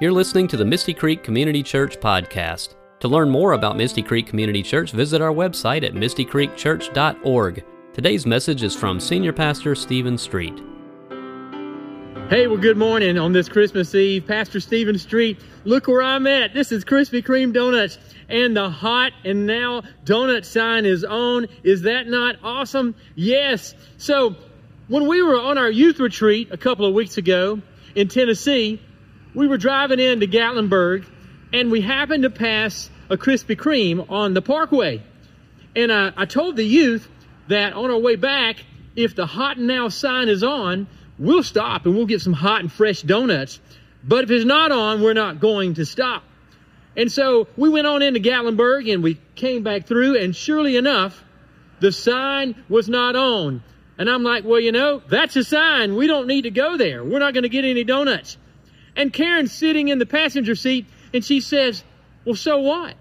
You're listening to the Misty Creek Community Church podcast. To learn more about Misty Creek Community Church, visit our website at mistycreekchurch.org. Today's message is from Senior Pastor Stephen Street. Hey, well, good morning on this Christmas Eve. Pastor Stephen Street, look where I'm at. This is Krispy Kreme Donuts, and the hot and now donut sign is on. Is that not awesome? Yes. So, when we were on our youth retreat a couple of weeks ago in Tennessee, we were driving into Gatlinburg, and we happened to pass a Krispy Kreme on the parkway. And I, I told the youth that on our way back, if the hot and now sign is on, we'll stop and we'll get some hot and fresh donuts. But if it's not on, we're not going to stop. And so we went on into Gatlinburg and we came back through, and surely enough, the sign was not on. And I'm like, well, you know, that's a sign. We don't need to go there. We're not going to get any donuts. And Karen's sitting in the passenger seat and she says, well, so what?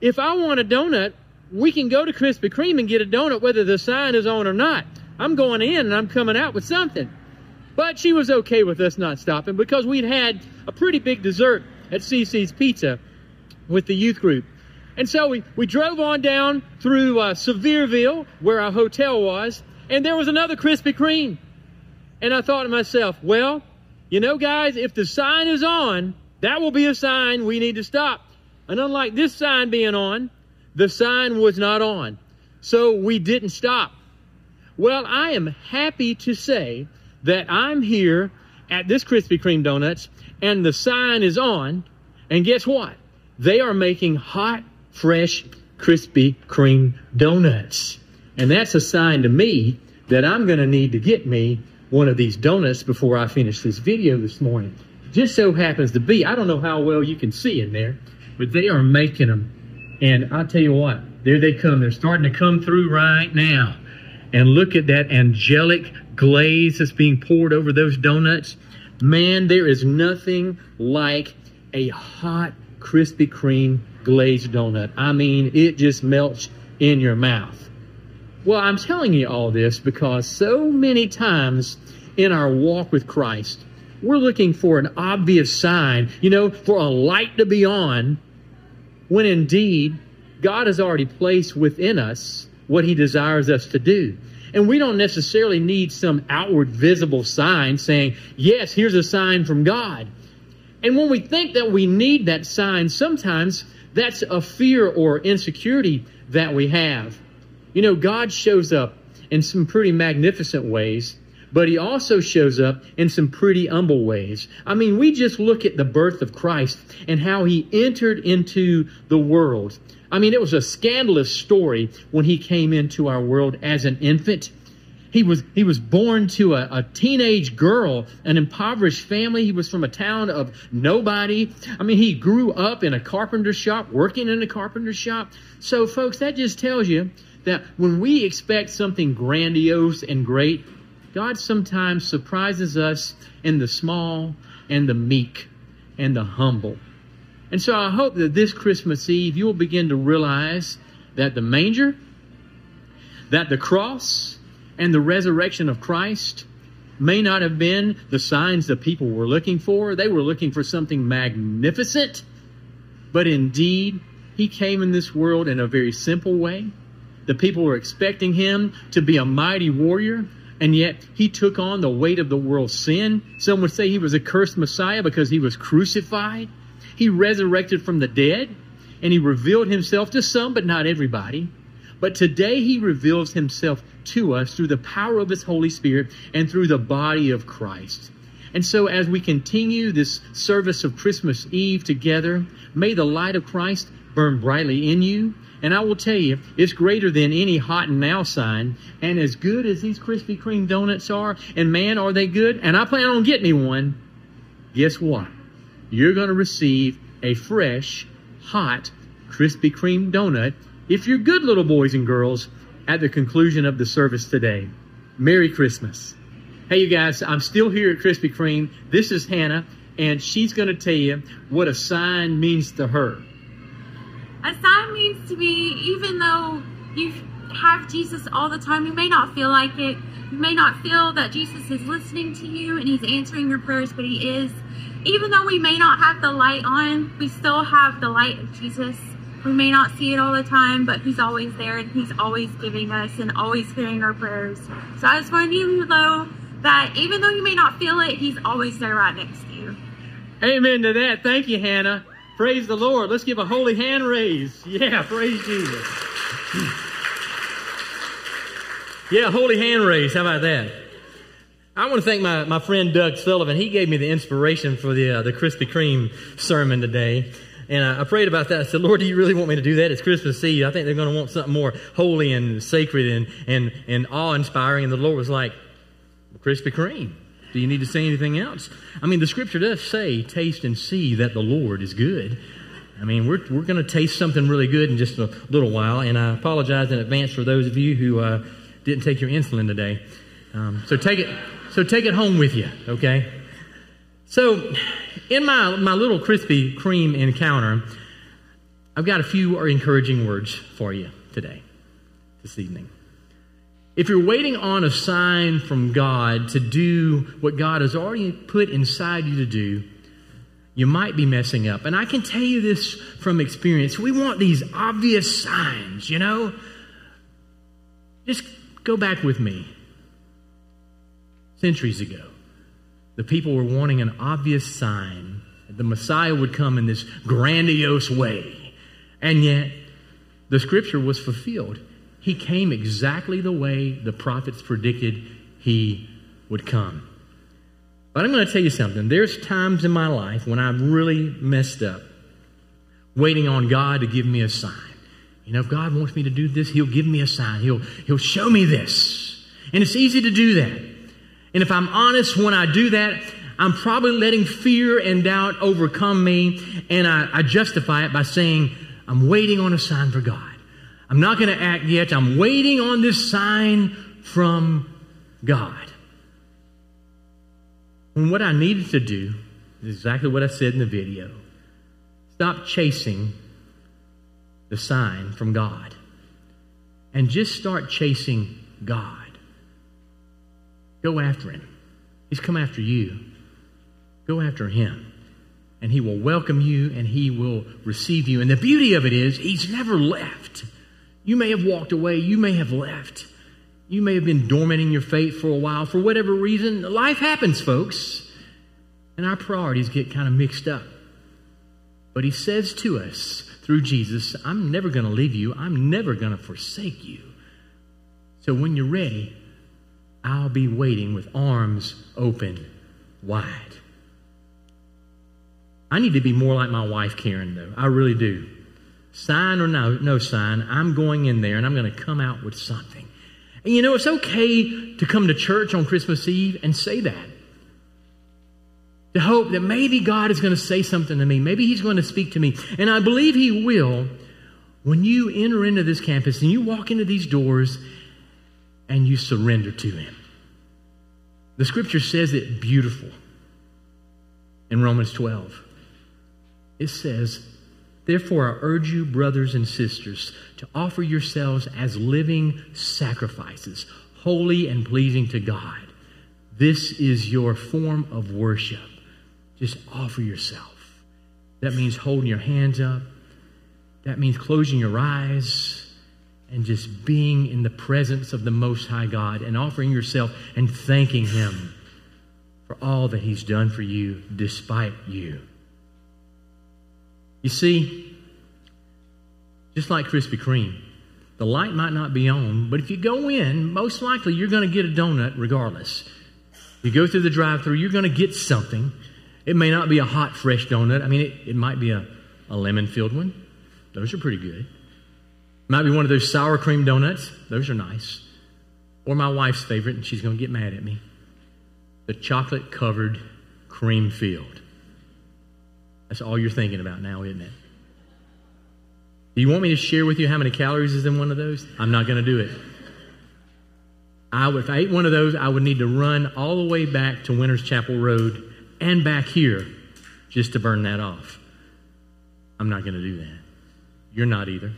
If I want a donut, we can go to Krispy Kreme and get a donut whether the sign is on or not. I'm going in and I'm coming out with something. But she was okay with us not stopping because we'd had a pretty big dessert at Cicis Pizza with the youth group. And so we, we drove on down through uh, Sevierville, where our hotel was, and there was another Krispy Kreme. And I thought to myself, well, you know, guys, if the sign is on, that will be a sign we need to stop. And unlike this sign being on, the sign was not on. So we didn't stop. Well, I am happy to say that I'm here at this Krispy Kreme Donuts and the sign is on. And guess what? They are making hot, fresh Krispy Kreme donuts. And that's a sign to me that I'm going to need to get me one of these donuts before I finish this video this morning. Just so happens to be, I don't know how well you can see in there, but they are making them. And I'll tell you what, there they come. They're starting to come through right now. And look at that angelic glaze that's being poured over those donuts. Man, there is nothing like a hot Krispy Kreme glazed donut. I mean, it just melts in your mouth. Well, I'm telling you all this because so many times in our walk with Christ, we're looking for an obvious sign, you know, for a light to be on, when indeed God has already placed within us what He desires us to do. And we don't necessarily need some outward visible sign saying, yes, here's a sign from God. And when we think that we need that sign, sometimes that's a fear or insecurity that we have. You know, God shows up in some pretty magnificent ways, but he also shows up in some pretty humble ways. I mean, we just look at the birth of Christ and how he entered into the world. I mean, it was a scandalous story when he came into our world as an infant. He was, he was born to a, a, teenage girl, an impoverished family. He was from a town of nobody. I mean, he grew up in a carpenter shop, working in a carpenter shop. So, folks, that just tells you that when we expect something grandiose and great, God sometimes surprises us in the small and the meek and the humble. And so I hope that this Christmas Eve you'll begin to realize that the manger, that the cross, and the resurrection of Christ may not have been the signs that people were looking for. They were looking for something magnificent. But indeed, he came in this world in a very simple way the people were expecting him to be a mighty warrior, and yet he took on the weight of the world's sin. Some would say he was a cursed Messiah because he was crucified. He resurrected from the dead, and he revealed himself to some, but not everybody. But today he reveals himself to us through the power of his Holy Spirit and through the body of Christ. And so as we continue this service of Christmas Eve together, may the light of Christ burn brightly in you and I will tell you, it's greater than any hot and now sign. And as good as these Krispy Kreme donuts are, and man, are they good, and I plan on getting me one, guess what? You're going to receive a fresh, hot Krispy Kreme donut if you're good little boys and girls at the conclusion of the service today. Merry Christmas. Hey, you guys, I'm still here at Krispy Kreme. This is Hannah, and she's going to tell you what a sign means to her. A sign means to me, even though you have Jesus all the time. You may not feel like it. You may not feel that Jesus is listening to you and he's answering your prayers, but he is. Even though we may not have the light on, we still have the light of Jesus. We may not see it all the time, but he's always there and he's always giving us and always hearing our prayers. So I just want you to know that even though you may not feel it, he's always there right next to you. Amen to that. Thank you, Hannah. Praise the Lord. Let's give a holy hand raise. Yeah, praise Jesus. Yeah, holy hand raise. How about that? I want to thank my, my friend Doug Sullivan. He gave me the inspiration for the, uh, the Krispy Kreme sermon today. And I, I, prayed about that. I said, Lord, do you really want me to do that? It's Christmas Eve. I think they're going to want something more holy and sacred and, and, and awe inspiring. And the Lord was like, Krispy Kreme. Do you need to say anything else? I mean, the scripture does say, taste and see that the Lord is good. I mean, we're, we're going to taste something really good in just a little while. And I apologize in advance for those of you who uh, didn't take your insulin today. Um, so take it, so take it home with you, okay? So, in my, my little Krispy Kreme encounter, I've got a few encouraging words for you today, this evening. If you're waiting on a sign from God to do what God has already put inside you to do, you might be messing up. And I can tell you this from experience. We want these obvious signs, you know? Just go back with me. Centuries ago, the people were wanting an obvious sign that the Messiah would come in this grandiose way. And yet, the scripture was fulfilled. He came exactly the way the prophets predicted he would come. But I'm going to tell you something. There's times in my life when I've really messed up, waiting on God to give me a sign. You know, if God wants me to do this, He'll give me a sign. He'll, he'll show me this. And it's easy to do that. And if I'm honest, when I do that, I'm probably letting fear and doubt overcome me, and I, I justify it by saying, I'm waiting on a sign for God. I'm not going to act yet. I'm waiting on this sign from God. And what I needed to do is exactly what I said in the video. Stop chasing the sign from God and just start chasing God. Go after Him. He's come after you. Go after Him. And He will welcome you and He will receive you. And the beauty of it is, He's never left. You may have walked away. You may have left. You may have been dormant in your faith for a while for whatever reason. Life happens, folks. And our priorities get kind of mixed up. But he says to us through Jesus, I'm never going to leave you. I'm never going to forsake you. So when you're ready, I'll be waiting with arms open wide. I need to be more like my wife, Karen, though. I really do. Sign or no, no sign, I'm going in there and I'm going to come out with something. And you know, it's okay to come to church on Christmas Eve and say that. To hope that maybe God is going to say something to me. Maybe He's going to speak to me. And I believe He will when you enter into this campus and you walk into these doors and you surrender to Him. The scripture says it beautiful in Romans 12. It says, Therefore, I urge you, brothers and sisters, to offer yourselves as living sacrifices, holy and pleasing to God. This is your form of worship. Just offer yourself. That means holding your hands up. That means closing your eyes and just being in the presence of the Most High God and offering yourself and thanking Him for all that He's done for you despite you. You see, just like Krispy Kreme, the light might not be on, but if you go in, most likely you're going to get a donut regardless. You go through the drive through, you're going to get something. It may not be a hot, fresh donut. I mean, it, it might be a, a lemon filled one. Those are pretty good. Might be one of those sour cream donuts. Those are nice. Or my wife's favorite, and she's going to get mad at me the chocolate covered cream filled. That's all you're thinking about now, isn't it? Do you want me to share with you how many calories is in one of those? I'm not going to do it. I would, if I ate one of those, I would need to run all the way back to Winters Chapel Road and back here just to burn that off. I'm not going to do that. You're not either.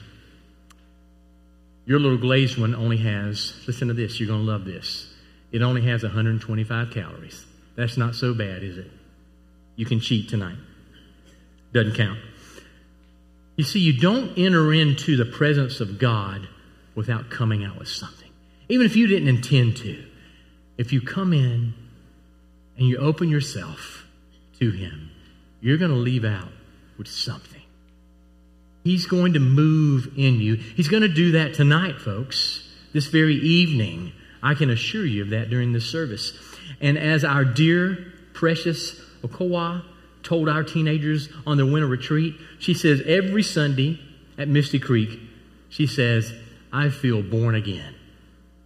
Your little glazed one only has, listen to this, you're going to love this. It only has 125 calories. That's not so bad, is it? You can cheat tonight. Doesn't count. You see, you don't enter into the presence of God without coming out with something. Even if you didn't intend to. If you come in and you open yourself to Him, you're going to leave out with something. He's going to move in you. He's going to do that tonight, folks, this very evening. I can assure you of that during this service. And as our dear, precious Okowa told our teenagers on their winter retreat, she says every Sunday at Misty Creek, she says, I feel born again.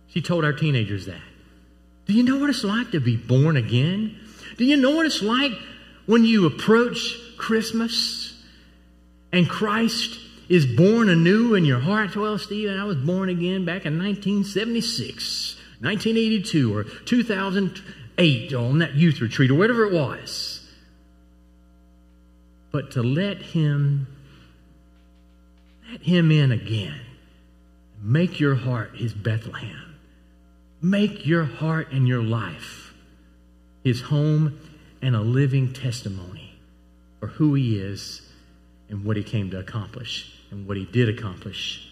She told our teenagers that. Do you know what it's like to be born again? Do you know what it's like when you approach Christmas and Christ is born anew in your heart? Well, Stephen, I was born again back in 1976, 1982, or 2008 on that youth retreat, or whatever it was. But to let Him, let Him in again, make your heart His Bethlehem Make your heart and your life his home and a living testimony for who he is and what he came to accomplish and what he did accomplish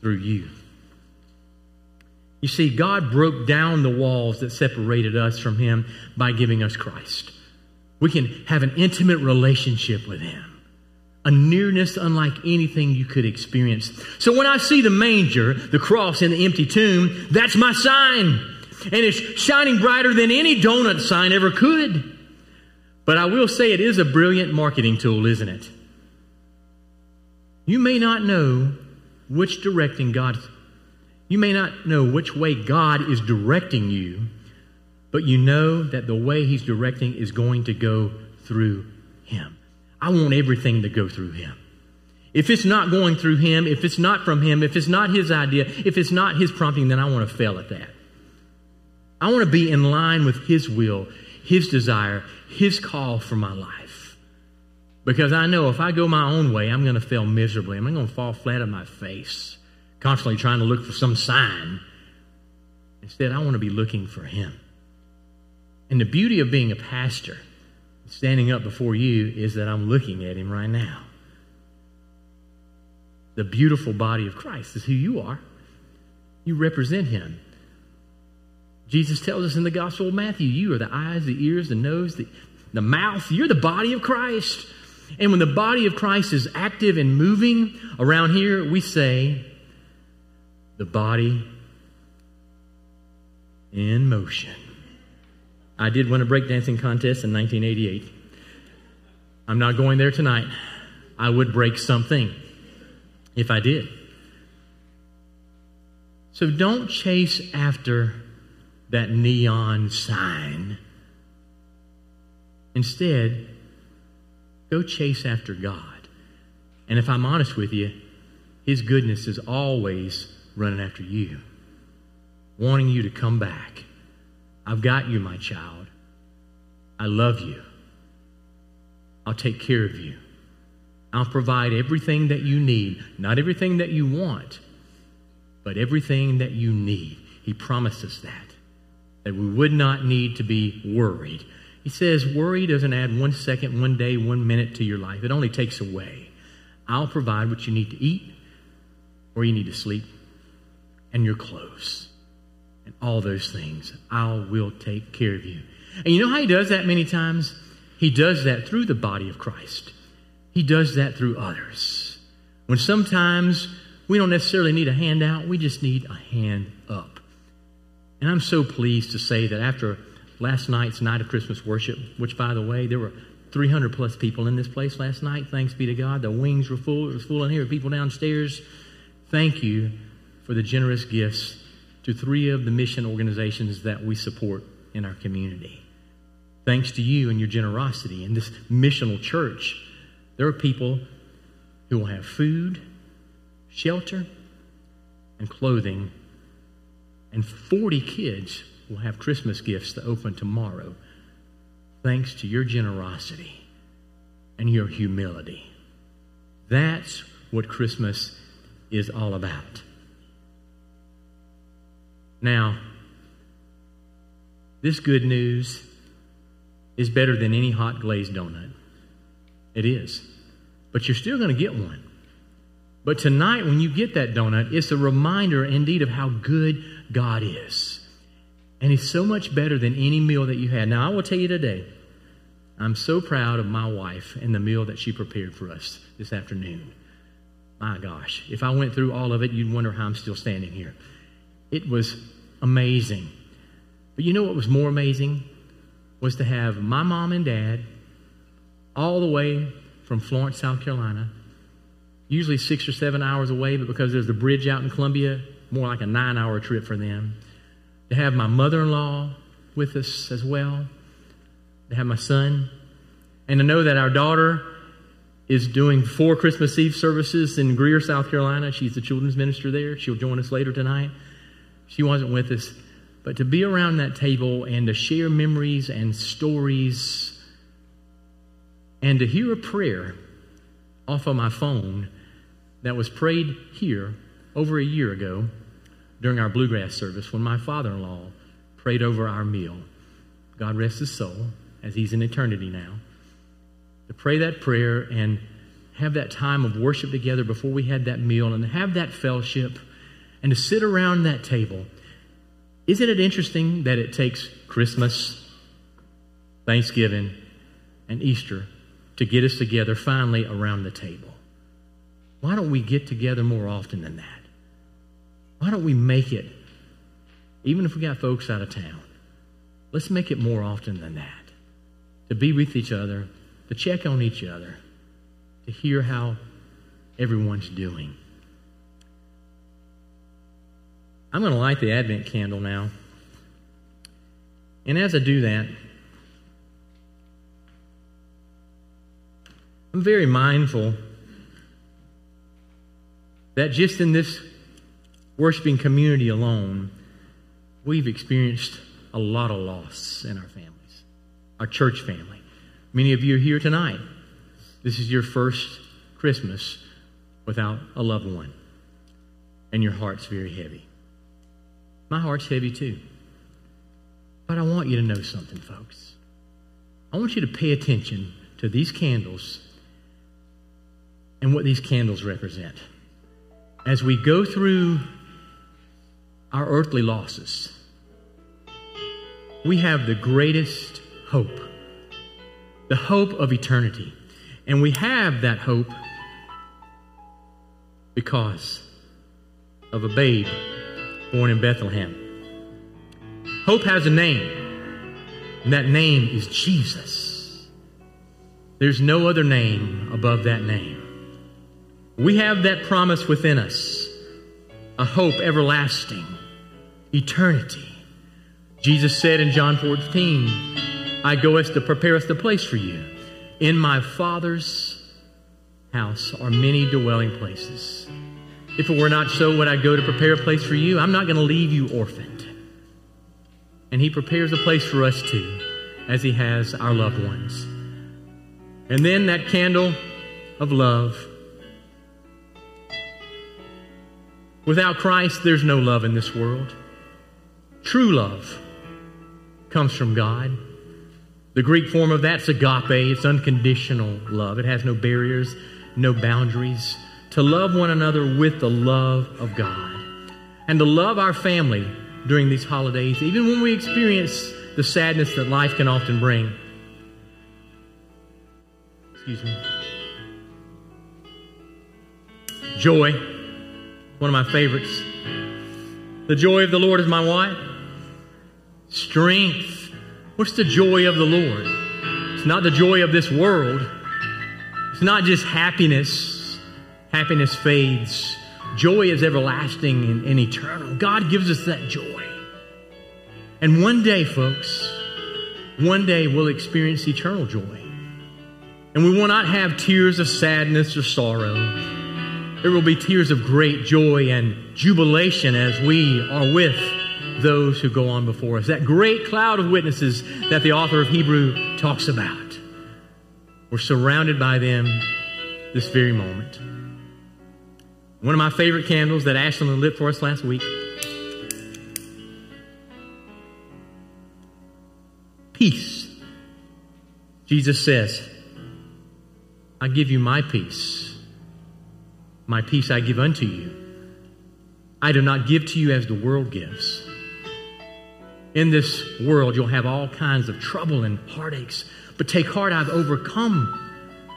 through you. You see, God broke down the walls that separated us from him by giving us Christ. We can have an intimate relationship with him a nearness unlike anything you could experience. So when I see the manger, the cross, and the empty tomb, that's my sign. And it's shining brighter than any donut sign ever could. But I will say it is a brilliant marketing tool, isn't it? You may not know which directing God, you may not know which way God is directing you, but you know that the way He's directing is going to go through Him. I want everything to go through him. If it's not going through him, if it's not from him, if it's not his idea, if it's not his prompting, then I want to fail at that. I want to be in line with his will, his desire, his call for my life. Because I know if I go my own way, I'm going to fail miserably. I'm going to fall flat on my face, constantly trying to look for some sign. Instead, I want to be looking for him. And the beauty of being a pastor standing up before you is that I'm looking at him right now. The beautiful body of Christ is who you are. You represent him. Jesus tells us in the Gospel of Matthew, you are the eyes, the ears, the nose, the, the mouth. You're the body of Christ. And when the body of Christ is active and moving around here, we say, the body in motion. I did win a breakdancing contest in 1988. I'm not going there tonight. I would break something if I did. So don't chase after that neon sign. Instead, go chase after God. And if I'm honest with you, His goodness is always running after you, wanting you to come back I've got you, my child. I love you. I'll take care of you. I'll provide everything that you need. Not everything that you want, but everything that you need. He promises that. That we would not need to be worried. He says, worry doesn't add one second, one day, one minute to your life. It only takes away. I'll provide what you need to eat, or you need to sleep, and your clothes and all those things. I will take care of you. And you know how he does that many times? He does that through the body of Christ. He does that through others. When sometimes we don't necessarily need a handout, we just need a hand up. And I'm so pleased to say that after last night's night of Christmas worship, which by the way, there were 300 plus people in this place last night, thanks be to God. The wings were full. It was full in here. People downstairs. Thank you for the generous gifts to three of the mission organizations that we support in our community. Thanks to you and your generosity in this missional church, there are people who will have food, shelter, and clothing, and 40 kids will have Christmas gifts to open tomorrow, thanks to your generosity and your humility. That's what Christmas is all about. Now, this good news is better than any hot glazed donut. It is. But you're still going to get one. But tonight, when you get that donut, it's a reminder indeed of how good God is. And He's so much better than any meal that you had. Now, I will tell you today, I'm so proud of my wife and the meal that she prepared for us this afternoon. My gosh, if I went through all of it, you'd wonder how I'm still standing here. It was amazing. But you know what was more amazing? Was to have my mom and dad all the way from Florence, South Carolina, usually six or seven hours away, but because there's the bridge out in Columbia, more like a nine hour trip for them. To have my mother in law with us as well, to have my son, and to know that our daughter is doing four Christmas Eve services in Greer, South Carolina. She's the children's minister there. She'll join us later tonight. She wasn't with us. But to be around that table and to share memories and stories and to hear a prayer off of my phone that was prayed here over a year ago during our bluegrass service when my father in law prayed over our meal. God rest his soul as he's in eternity now. To pray that prayer and have that time of worship together before we had that meal and have that fellowship and to sit around that table. Isn't it interesting that it takes Christmas, Thanksgiving, and Easter to get us together finally around the table? Why don't we get together more often than that? Why don't we make it, even if we got folks out of town, let's make it more often than that. To be with each other, to check on each other, to hear how everyone's doing. I'm going to light the Advent candle now. And as I do that, I'm very mindful that just in this worshiping community alone, we've experienced a lot of loss in our families, our church family. Many of you are here tonight. This is your first Christmas without a loved one, and your heart's very heavy. My heart's heavy too. But I want you to know something, folks. I want you to pay attention to these candles and what these candles represent. As we go through our earthly losses, we have the greatest hope the hope of eternity. And we have that hope because of a babe born in Bethlehem. Hope has a name, and that name is Jesus. There's no other name above that name. We have that promise within us a hope everlasting, eternity. Jesus said in John 14, I go as to prepare us the place for you. In my Father's house are many dwelling places. If it were not so, would I go to prepare a place for you? I'm not going to leave you orphaned. And He prepares a place for us too, as He has our loved ones. And then that candle of love. Without Christ, there's no love in this world. True love comes from God. The Greek form of that's agape. It's unconditional love. It has no barriers, no boundaries. To love one another with the love of God. And to love our family during these holidays, even when we experience the sadness that life can often bring. Excuse me. Joy, one of my favorites. The joy of the Lord is my what? Strength. What's the joy of the Lord? It's not the joy of this world. It's not just happiness. Happiness fades. Joy is everlasting and, and eternal. God gives us that joy. And one day, folks, one day we'll experience eternal joy. And we will not have tears of sadness or sorrow. There will be tears of great joy and jubilation as we are with those who go on before us. That great cloud of witnesses that the author of Hebrew talks about. We're surrounded by them this very moment. One of my favorite candles that Ashlyn lit for us last week. Peace. Jesus says, I give you my peace. My peace I give unto you. I do not give to you as the world gives. In this world, you'll have all kinds of trouble and heartaches, but take heart, I've overcome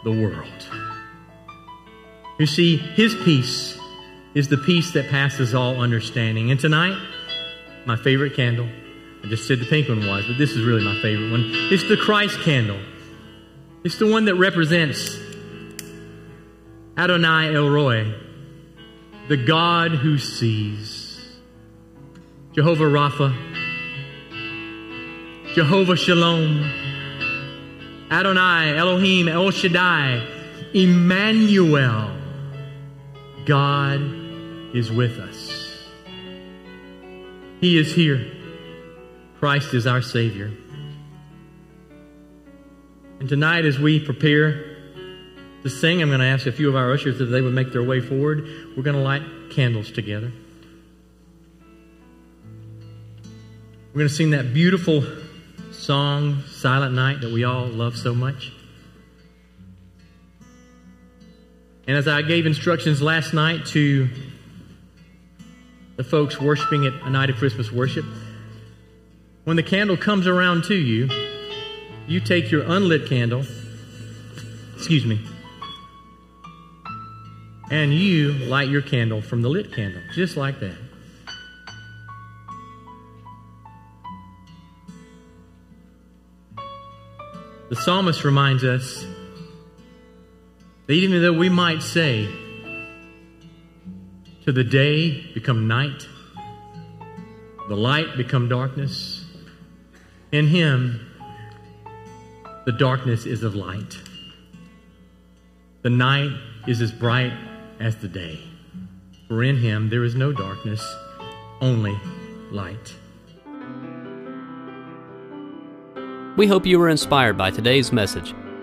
the world. You see, his peace is the peace that passes all understanding. And tonight, my favorite candle, I just said the pink one was, but this is really my favorite one. It's the Christ candle. It's the one that represents Adonai El Roi, the God who sees. Jehovah Rapha, Jehovah Shalom, Adonai, Elohim, El Shaddai, Emmanuel. God is with us. He is here. Christ is our Savior. And tonight, as we prepare to sing, I'm going to ask a few of our ushers if they would make their way forward. We're going to light candles together. We're going to sing that beautiful song, Silent Night, that we all love so much. And as I gave instructions last night to the folks worshiping at a night of Christmas worship, when the candle comes around to you, you take your unlit candle, excuse me, and you light your candle from the lit candle, just like that. The psalmist reminds us that even though we might say, to the day become night, the light become darkness, in him the darkness is of light. The night is as bright as the day. For in him there is no darkness, only light. We hope you were inspired by today's message.